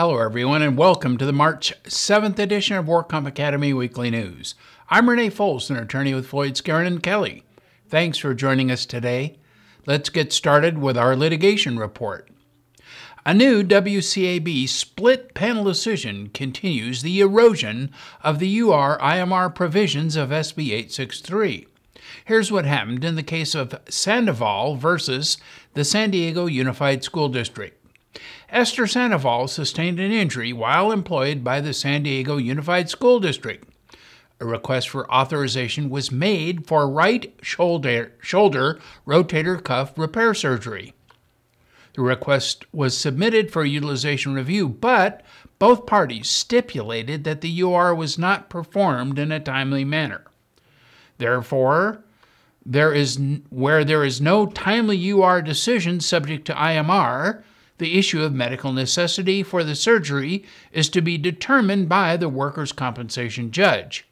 Hello, everyone, and welcome to the March 7th edition of WorkComp Academy Weekly News. I'm Renee Fols, an attorney with Floyd Skeren and Kelly. Thanks for joining us today. Let's get started with our litigation report. A new WCAB split panel decision continues the erosion of the UR IMR provisions of SB 863. Here's what happened in the case of Sandoval versus the San Diego Unified School District. Esther Sandoval sustained an injury while employed by the San Diego Unified School District. A request for authorization was made for right shoulder, shoulder rotator cuff repair surgery. The request was submitted for utilization review, but both parties stipulated that the UR was not performed in a timely manner. Therefore, there is where there is no timely UR decision subject to IMR, the issue of medical necessity for the surgery is to be determined by the workers' compensation judge.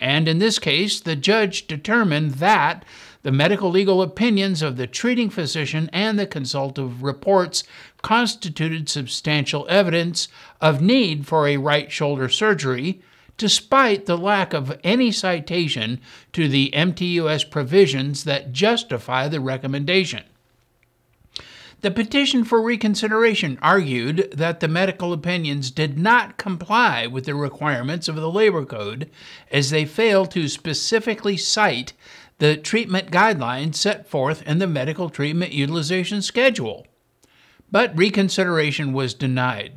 And in this case, the judge determined that the medical legal opinions of the treating physician and the consultative reports constituted substantial evidence of need for a right shoulder surgery, despite the lack of any citation to the MTUS provisions that justify the recommendation. The petition for reconsideration argued that the medical opinions did not comply with the requirements of the Labor Code as they failed to specifically cite the treatment guidelines set forth in the medical treatment utilization schedule. But reconsideration was denied.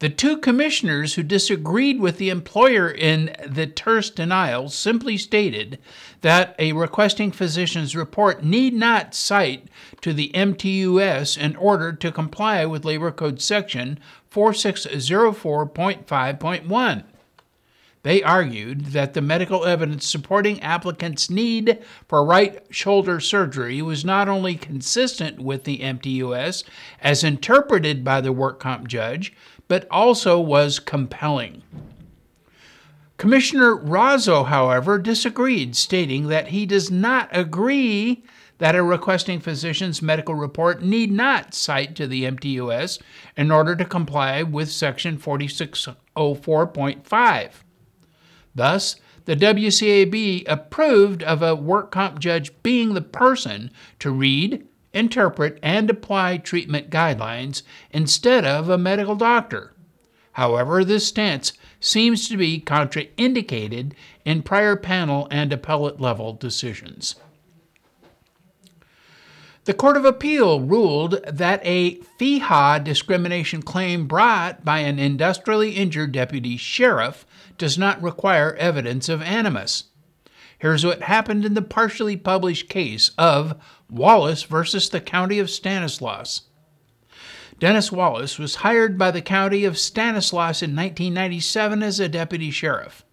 The two commissioners who disagreed with the employer in the terse denial simply stated that a requesting physician's report need not cite to the MTUS in order to comply with Labor Code Section 4604.5.1. They argued that the medical evidence supporting applicants' need for right shoulder surgery was not only consistent with the MTUS as interpreted by the work comp judge, but also was compelling. Commissioner Razo, however, disagreed, stating that he does not agree that a requesting physician's medical report need not cite to the MTUS in order to comply with Section 4604.5. Thus, the WCAB approved of a work comp judge being the person to read, interpret, and apply treatment guidelines instead of a medical doctor. However, this stance seems to be contraindicated in prior panel and appellate level decisions. The Court of Appeal ruled that a FEHA discrimination claim brought by an industrially injured deputy sheriff does not require evidence of animus. Here's what happened in the partially published case of Wallace versus the County of Stanislaus. Dennis Wallace was hired by the County of Stanislaus in 1997 as a deputy sheriff.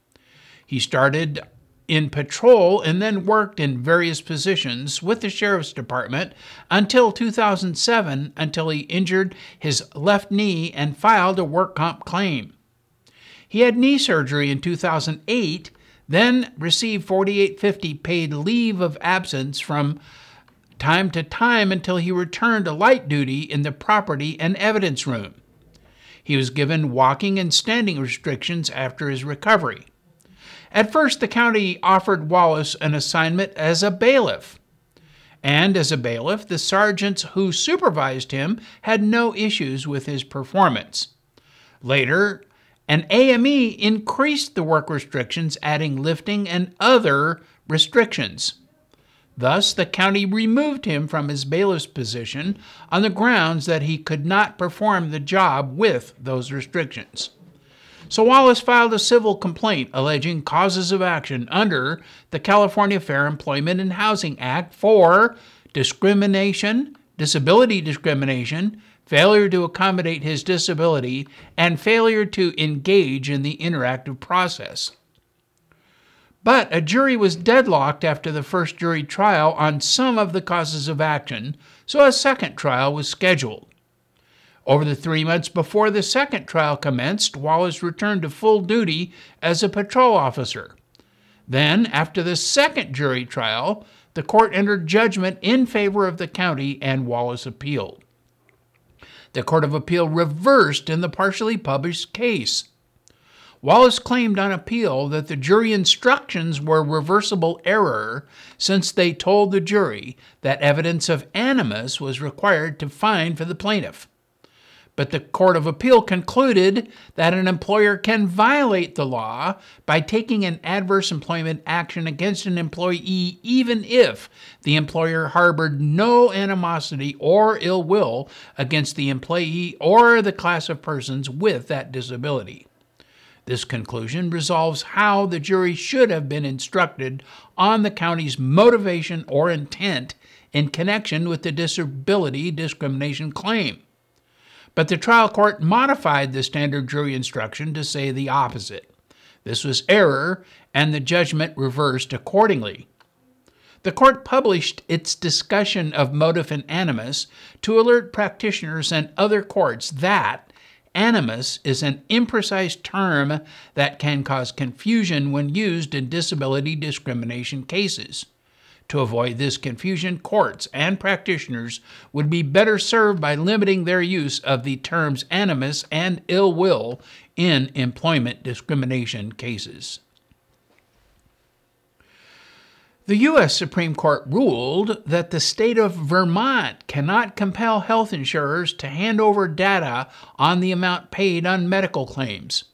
He started in patrol and then worked in various positions with the sheriff's department until 2007 until he injured his left knee and filed a work comp claim. He had knee surgery in 2008, then received 4850 paid leave of absence from time to time until he returned to light duty in the property and evidence room. He was given walking and standing restrictions after his recovery. At first, the county offered Wallace an assignment as a bailiff. And as a bailiff, the sergeants who supervised him had no issues with his performance. Later, an AME increased the work restrictions, adding lifting and other restrictions. Thus, the county removed him from his bailiff's position on the grounds that he could not perform the job with those restrictions. So Wallace filed a civil complaint alleging causes of action under the California Fair Employment and Housing Act for discrimination, disability discrimination, failure to accommodate his disability, and failure to engage in the interactive process. But a jury was deadlocked after the first jury trial on some of the causes of action, so a second trial was scheduled. Over the three months before the second trial commenced, Wallace returned to full duty as a patrol officer. Then, after the second jury trial, the court entered judgment in favor of the county and Wallace appealed. The Court of Appeal reversed in the partially published case. Wallace claimed on appeal that the jury instructions were reversible error since they told the jury that evidence of animus was required to find for the plaintiff. But the Court of Appeal concluded that an employer can violate the law by taking an adverse employment action against an employee even if the employer harbored no animosity or ill will against the employee or the class of persons with that disability. This conclusion resolves how the jury should have been instructed on the county's motivation or intent in connection with the disability discrimination claim. But the trial court modified the standard jury instruction to say the opposite. This was error, and the judgment reversed accordingly. The court published its discussion of motive and animus to alert practitioners and other courts that animus is an imprecise term that can cause confusion when used in disability discrimination cases. To avoid this confusion, courts and practitioners would be better served by limiting their use of the terms animus and ill will in employment discrimination cases. The U.S. Supreme Court ruled that the state of Vermont cannot compel health insurers to hand over data on the amount paid on medical claims.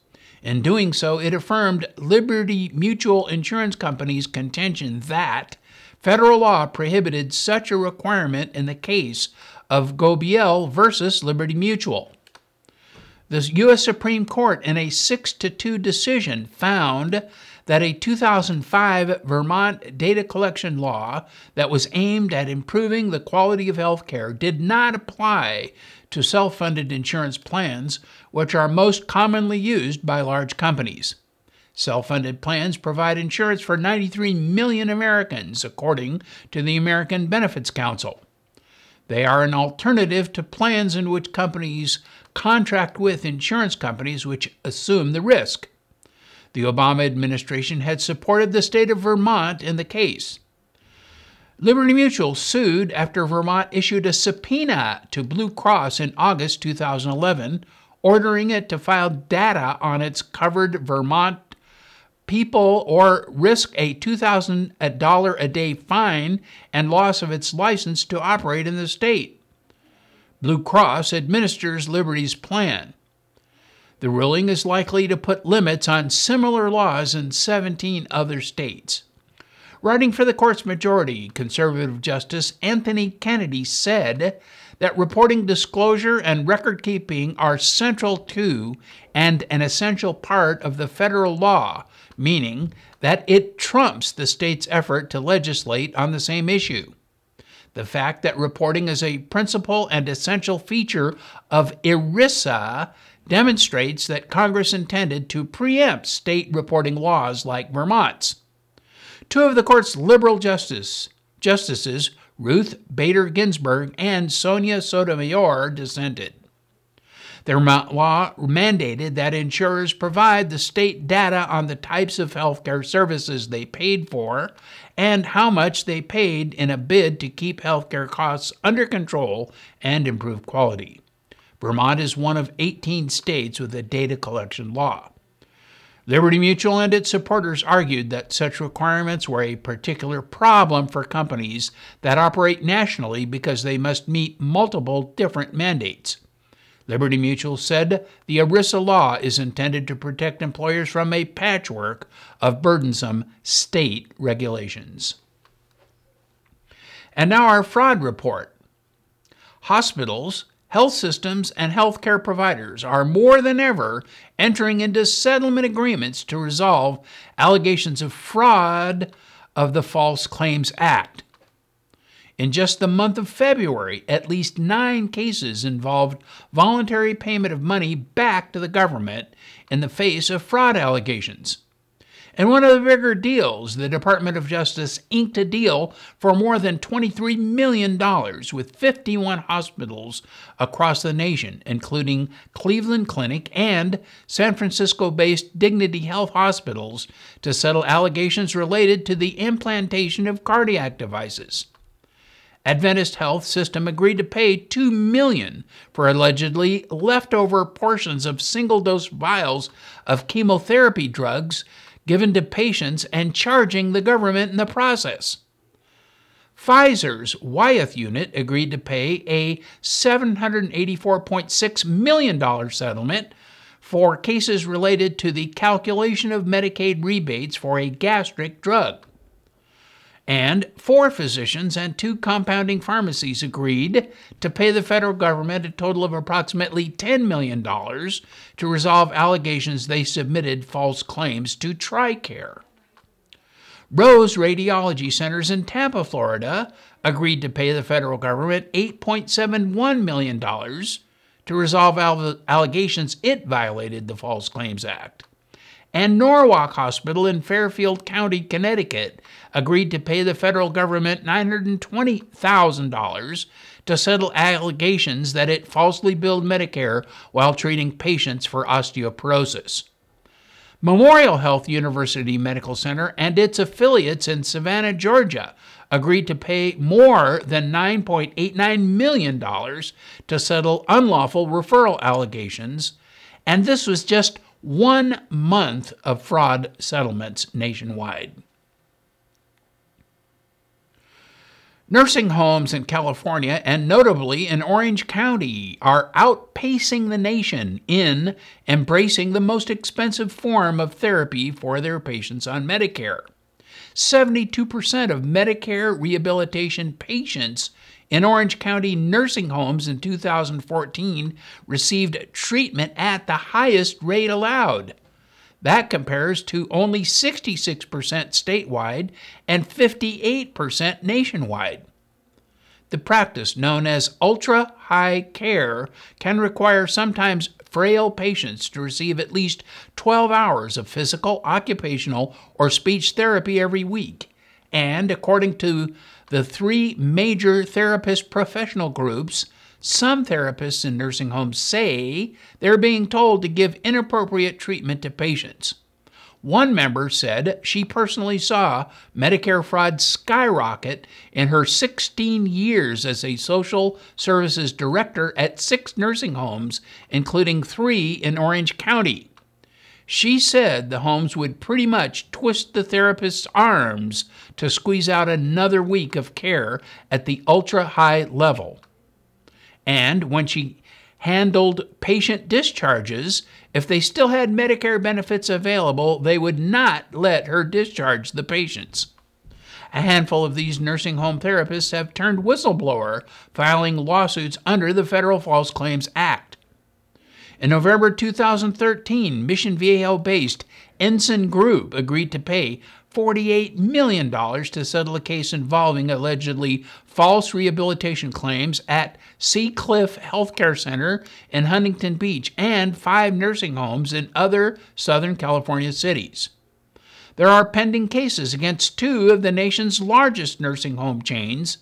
In doing so, it affirmed Liberty Mutual Insurance Company's contention that Federal law prohibited such a requirement in the case of Gobeille versus Liberty Mutual. The U.S. Supreme Court, in a 6 to 2 decision, found that a 2005 Vermont data collection law that was aimed at improving the quality of health care did not apply to self funded insurance plans, which are most commonly used by large companies. Self funded plans provide insurance for 93 million Americans, according to the American Benefits Council. They are an alternative to plans in which companies contract with insurance companies which assume the risk. The Obama administration had supported the state of Vermont in the case. Liberty Mutual sued after Vermont issued a subpoena to Blue Cross in August 2011, ordering it to file data on its covered Vermont people or risk a $2,000 a day fine and loss of its license to operate in the state. Blue Cross administers Liberty's plan. The ruling is likely to put limits on similar laws in 17 other states. Writing for the court's majority, conservative Justice Anthony Kennedy said that reporting disclosure and record keeping are central to and an essential part of the federal law meaning that it trumps the state's effort to legislate on the same issue. The fact that reporting is a principal and essential feature of ERISA demonstrates that Congress intended to preempt state reporting laws like Vermont's. Two of the court's liberal justice, justices, Ruth Bader Ginsburg and Sonia Sotomayor, dissented. Their law mandated that insurers provide the state data on the types of healthcare services they paid for and how much they paid in a bid to keep healthcare costs under control and improve quality. Vermont is one of 18 states with a data collection law. Liberty Mutual and its supporters argued that such requirements were a particular problem for companies that operate nationally because they must meet multiple different mandates. Liberty Mutual said the ERISA law is intended to protect employers from a patchwork of burdensome state regulations. And now our fraud report. Hospitals, health systems, and healthcare providers are more than ever entering into settlement agreements to resolve allegations of fraud of the False Claims Act. In just the month of February, at least nine cases involved voluntary payment of money back to the government in the face of fraud allegations. In one of the bigger deals, the Department of Justice inked a deal for more than $23 million with 51 hospitals across the nation, including Cleveland Clinic and San Francisco based Dignity Health Hospitals, to settle allegations related to the implantation of cardiac devices. Adventist Health System agreed to pay 2 million for allegedly leftover portions of single-dose vials of chemotherapy drugs given to patients and charging the government in the process. Pfizer's Wyeth unit agreed to pay a $784.6 million settlement for cases related to the calculation of Medicaid rebates for a gastric drug. And four physicians and two compounding pharmacies agreed to pay the federal government a total of approximately $10 million to resolve allegations they submitted false claims to TRICARE. Rose Radiology Centers in Tampa, Florida, agreed to pay the federal government $8.71 million to resolve allegations it violated the False Claims Act. And Norwalk Hospital in Fairfield County, Connecticut, agreed to pay the federal government $920,000 to settle allegations that it falsely billed Medicare while treating patients for osteoporosis. Memorial Health University Medical Center and its affiliates in Savannah, Georgia, agreed to pay more than $9.89 million to settle unlawful referral allegations, and this was just one month of fraud settlements nationwide. Nursing homes in California and notably in Orange County are outpacing the nation in embracing the most expensive form of therapy for their patients on Medicare. 72% of Medicare rehabilitation patients in Orange County nursing homes in 2014 received treatment at the highest rate allowed. That compares to only 66% statewide and 58% nationwide. The practice, known as ultra high care, can require sometimes frail patients to receive at least 12 hours of physical, occupational, or speech therapy every week. And according to the three major therapist professional groups, some therapists in nursing homes say they're being told to give inappropriate treatment to patients. One member said she personally saw Medicare fraud skyrocket in her 16 years as a social services director at six nursing homes, including three in Orange County. She said the homes would pretty much twist the therapist's arms to squeeze out another week of care at the ultra high level. And when she handled patient discharges, if they still had Medicare benefits available, they would not let her discharge the patients. A handful of these nursing home therapists have turned whistleblower, filing lawsuits under the Federal False Claims Act. In November 2013, Mission Viejo based Ensign Group agreed to pay $48 million to settle a case involving allegedly false rehabilitation claims at Sea Cliff Healthcare Center in Huntington Beach and five nursing homes in other Southern California cities. There are pending cases against two of the nation's largest nursing home chains,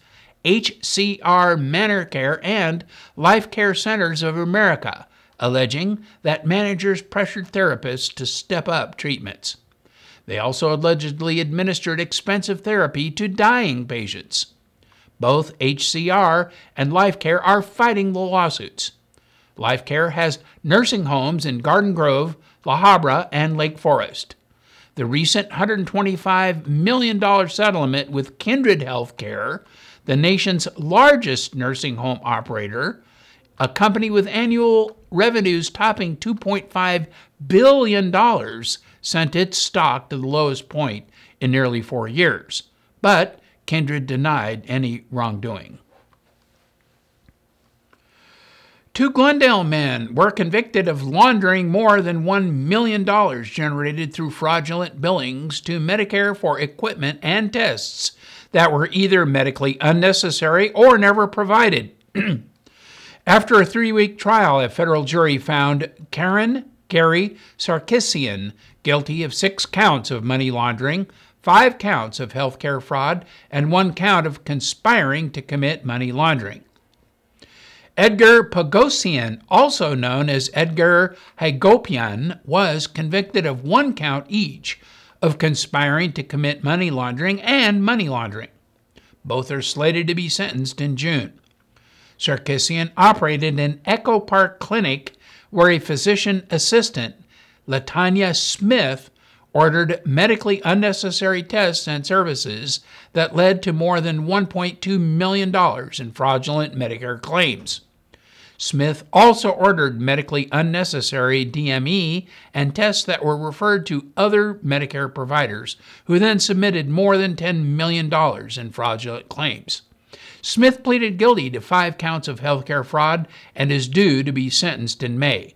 HCR ManorCare and Life Care Centers of America, alleging that managers pressured therapists to step up treatments. They also allegedly administered expensive therapy to dying patients. Both HCR and LifeCare are fighting the lawsuits. LifeCare has nursing homes in Garden Grove, La Habra, and Lake Forest. The recent $125 million settlement with Kindred Healthcare, the nation's largest nursing home operator, a company with annual revenues topping $2.5 billion, sent its stock to the lowest point in nearly four years, but Kindred denied any wrongdoing. Two Glendale men were convicted of laundering more than $1 million generated through fraudulent billings to Medicare for equipment and tests that were either medically unnecessary or never provided. After a three week trial, a federal jury found Karen Gary Sarkisian guilty of six counts of money laundering, five counts of healthcare fraud, and one count of conspiring to commit money laundering. Edgar Pogosian, also known as Edgar Hagopian, was convicted of one count each of conspiring to commit money laundering and money laundering. Both are slated to be sentenced in June. Sarkisian operated an Echo Park clinic where a physician assistant, Latanya Smith, ordered medically unnecessary tests and services that led to more than $1.2 million in fraudulent Medicare claims. Smith also ordered medically unnecessary DME and tests that were referred to other Medicare providers, who then submitted more than $10 million in fraudulent claims. Smith pleaded guilty to five counts of healthcare fraud and is due to be sentenced in May.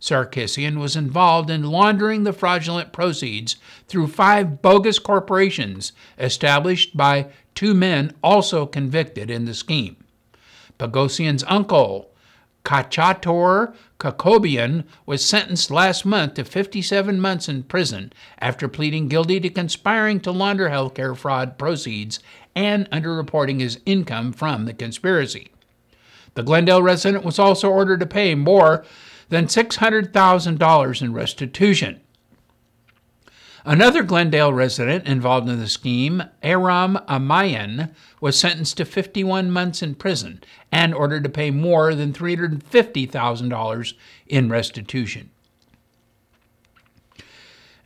Sarkisian was involved in laundering the fraudulent proceeds through five bogus corporations established by two men also convicted in the scheme. Pogosian's uncle, Kachator Kakobian was sentenced last month to 57 months in prison after pleading guilty to conspiring to launder healthcare fraud proceeds and underreporting his income from the conspiracy. The Glendale resident was also ordered to pay more than $600,000 in restitution. Another Glendale resident involved in the scheme, Aram Amayan, was sentenced to 51 months in prison and ordered to pay more than $350,000 in restitution.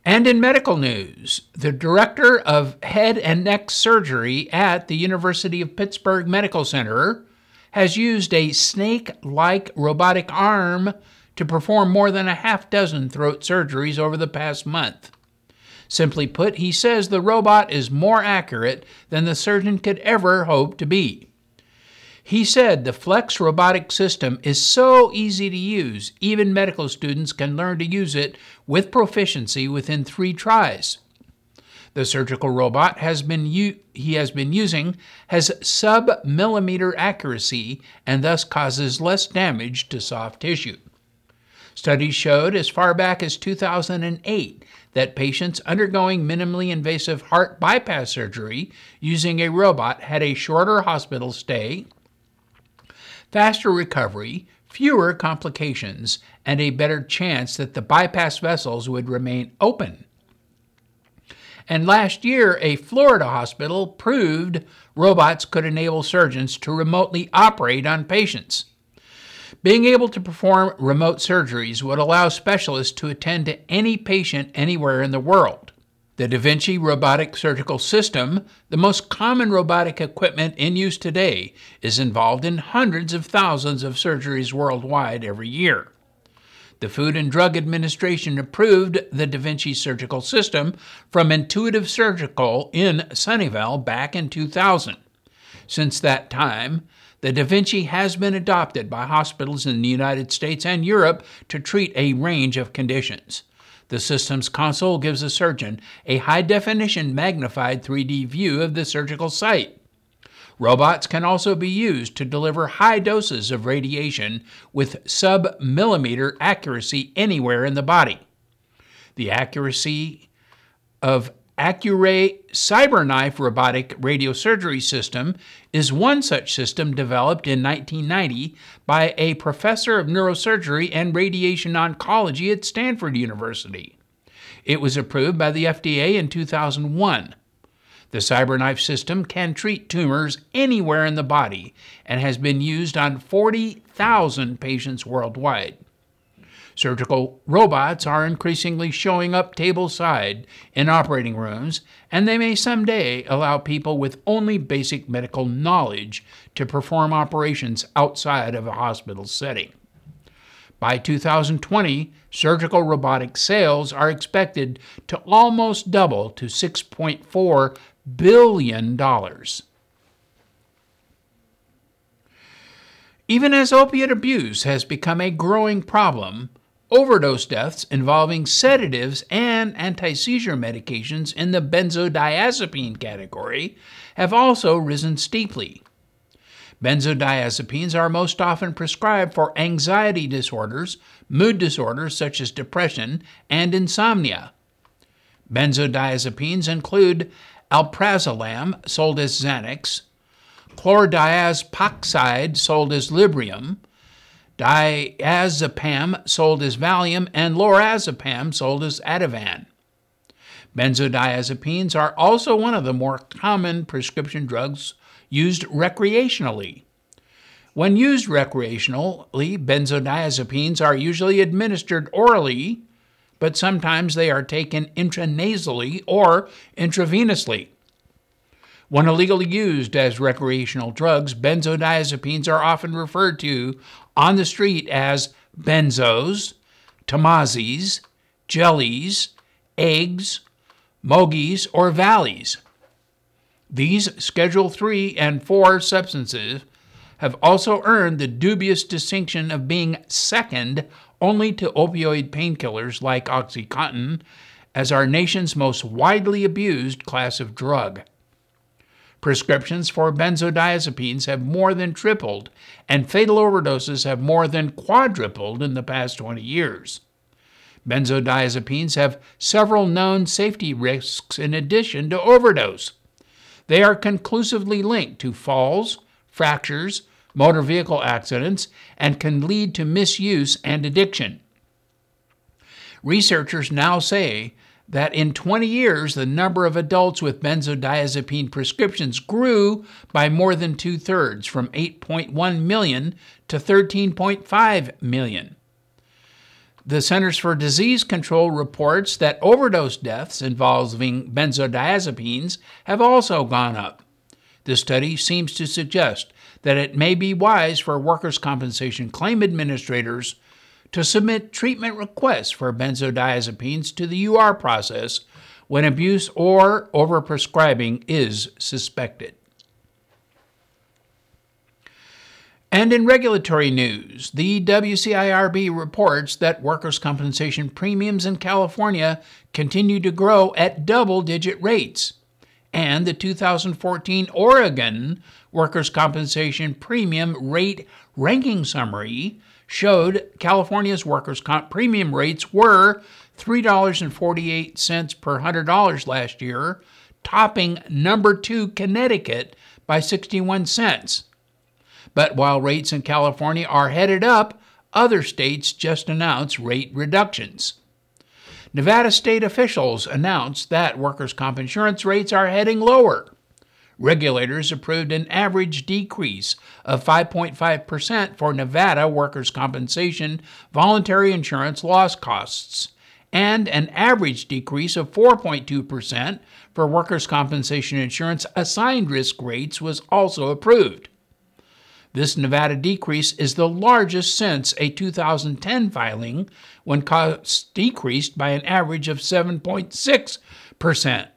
And in medical news, the director of head and neck surgery at the University of Pittsburgh Medical Center has used a snake like robotic arm to perform more than a half dozen throat surgeries over the past month. Simply put, he says the robot is more accurate than the surgeon could ever hope to be. He said the Flex robotic system is so easy to use, even medical students can learn to use it with proficiency within three tries. The surgical robot has been he has been using has sub millimeter accuracy and thus causes less damage to soft tissue. Studies showed as far back as 2008 that patients undergoing minimally invasive heart bypass surgery using a robot had a shorter hospital stay, faster recovery, fewer complications, and a better chance that the bypass vessels would remain open. And last year, a Florida hospital proved robots could enable surgeons to remotely operate on patients. Being able to perform remote surgeries would allow specialists to attend to any patient anywhere in the world. The Da Vinci robotic surgical system, the most common robotic equipment in use today, is involved in hundreds of thousands of surgeries worldwide every year. The Food and Drug Administration approved the Da Vinci surgical system from Intuitive Surgical in Sunnyvale back in 2000. Since that time, the Da Vinci has been adopted by hospitals in the United States and Europe to treat a range of conditions. The system's console gives a surgeon a high definition magnified 3D view of the surgical site. Robots can also be used to deliver high doses of radiation with sub millimeter accuracy anywhere in the body. The accuracy of Accuray CyberKnife robotic radiosurgery system is one such system developed in 1990 by a professor of neurosurgery and radiation oncology at Stanford University. It was approved by the FDA in 2001. The CyberKnife system can treat tumors anywhere in the body and has been used on 40,000 patients worldwide. Surgical robots are increasingly showing up tableside in operating rooms, and they may someday allow people with only basic medical knowledge to perform operations outside of a hospital setting. By 2020, surgical robotic sales are expected to almost double to $6.4 billion. Even as opiate abuse has become a growing problem, Overdose deaths involving sedatives and anti seizure medications in the benzodiazepine category have also risen steeply. Benzodiazepines are most often prescribed for anxiety disorders, mood disorders such as depression, and insomnia. Benzodiazepines include alprazolam, sold as Xanax, chlordiazepoxide, sold as Librium, diazepam sold as Valium, and lorazepam sold as Ativan. Benzodiazepines are also one of the more common prescription drugs used recreationally. When used recreationally, benzodiazepines are usually administered orally, but sometimes they are taken intranasally or intravenously. When illegally used as recreational drugs, benzodiazepines are often referred to on the street as benzos, tamazis, jellies, eggs, mogis, or valleys. These Schedule 3 and 4 substances have also earned the dubious distinction of being second only to opioid painkillers like Oxycontin as our nation's most widely abused class of drug. Prescriptions for benzodiazepines have more than tripled, and fatal overdoses have more than quadrupled in the past 20 years. Benzodiazepines have several known safety risks in addition to overdose. They are conclusively linked to falls, fractures, motor vehicle accidents, and can lead to misuse and addiction. Researchers now say that in 20 years, the number of adults with benzodiazepine prescriptions grew by more than two thirds, from 8.1 million to 13.5 million. The Centers for Disease Control reports that overdose deaths involving benzodiazepines have also gone up. The study seems to suggest that it may be wise for workers' compensation claim administrators to submit treatment requests for benzodiazepines to the UR process when abuse or overprescribing is suspected. And in regulatory news, the WCIRB reports that workers' compensation premiums in California continue to grow at double digit rates. And the 2014 Oregon Workers' Compensation Premium Rate Ranking Summary showed California's workers' comp premium rates were $3.48 per $100 last year, topping number two Connecticut by 61 cents. But while rates in California are headed up, other states just announced rate reductions. Nevada state officials announced that workers' comp insurance rates are heading lower. Regulators approved an average decrease of 5.5% for Nevada workers' compensation voluntary insurance loss costs, and an average decrease of 4.2% for workers' compensation insurance assigned risk rates was also approved. This Nevada decrease is the largest since a 2010 filing when costs decreased by an average of 7.6%.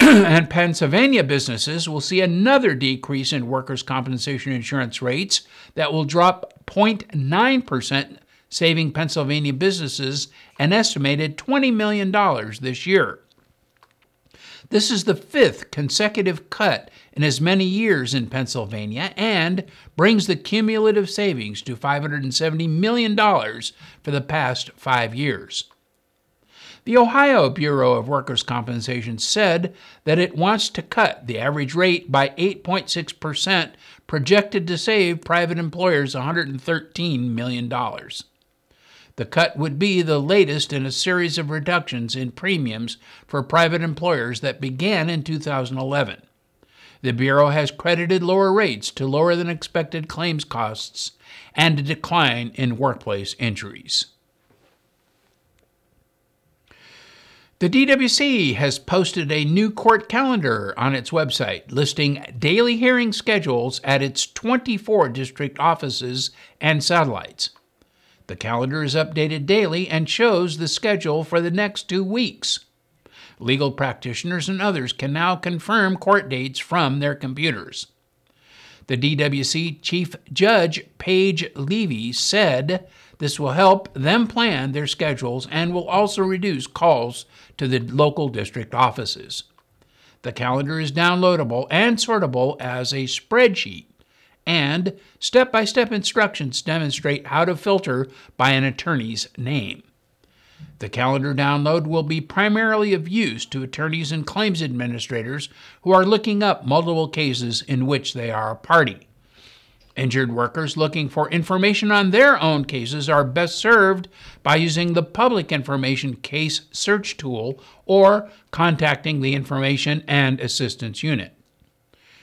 and Pennsylvania businesses will see another decrease in workers' compensation insurance rates that will drop 0.9%, saving Pennsylvania businesses an estimated $20 million this year. This is the fifth consecutive cut in as many years in Pennsylvania and brings the cumulative savings to $570 million for the past five years. The Ohio Bureau of Workers' Compensation said that it wants to cut the average rate by 8.6%, projected to save private employers $113 million. The cut would be the latest in a series of reductions in premiums for private employers that began in 2011. The Bureau has credited lower rates to lower than expected claims costs and a decline in workplace injuries. The DWC has posted a new court calendar on its website listing daily hearing schedules at its 24 district offices and satellites. The calendar is updated daily and shows the schedule for the next two weeks. Legal practitioners and others can now confirm court dates from their computers. The DWC Chief Judge Paige Levy said this will help them plan their schedules and will also reduce calls to the local district offices. The calendar is downloadable and sortable as a spreadsheet and step by step instructions demonstrate how to filter by an attorney's name. The calendar download will be primarily of use to attorneys and claims administrators who are looking up multiple cases in which they are a party. Injured workers looking for information on their own cases are best served by using the Public Information Case Search tool or contacting the Information and Assistance Unit.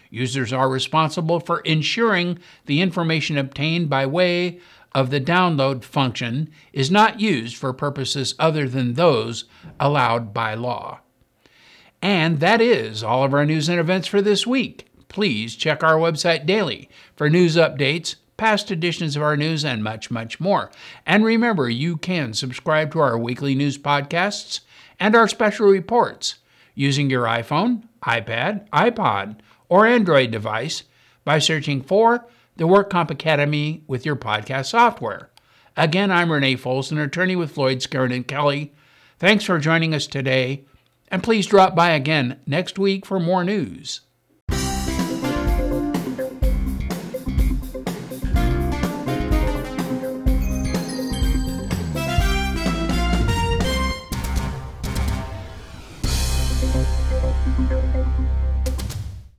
Users are responsible for ensuring the information obtained by way of the download function is not used for purposes other than those allowed by law. And that is all of our news and events for this week. Please check our website daily for news updates, past editions of our news, and much, much more. And remember, you can subscribe to our weekly news podcasts and our special reports using your iPhone, iPad, iPod, or Android device by searching for the WorkComp Academy with your podcast software. Again, I'm Renee Foles, an attorney with Floyd, Skeren, and Kelly. Thanks for joining us today, and please drop by again next week for more news.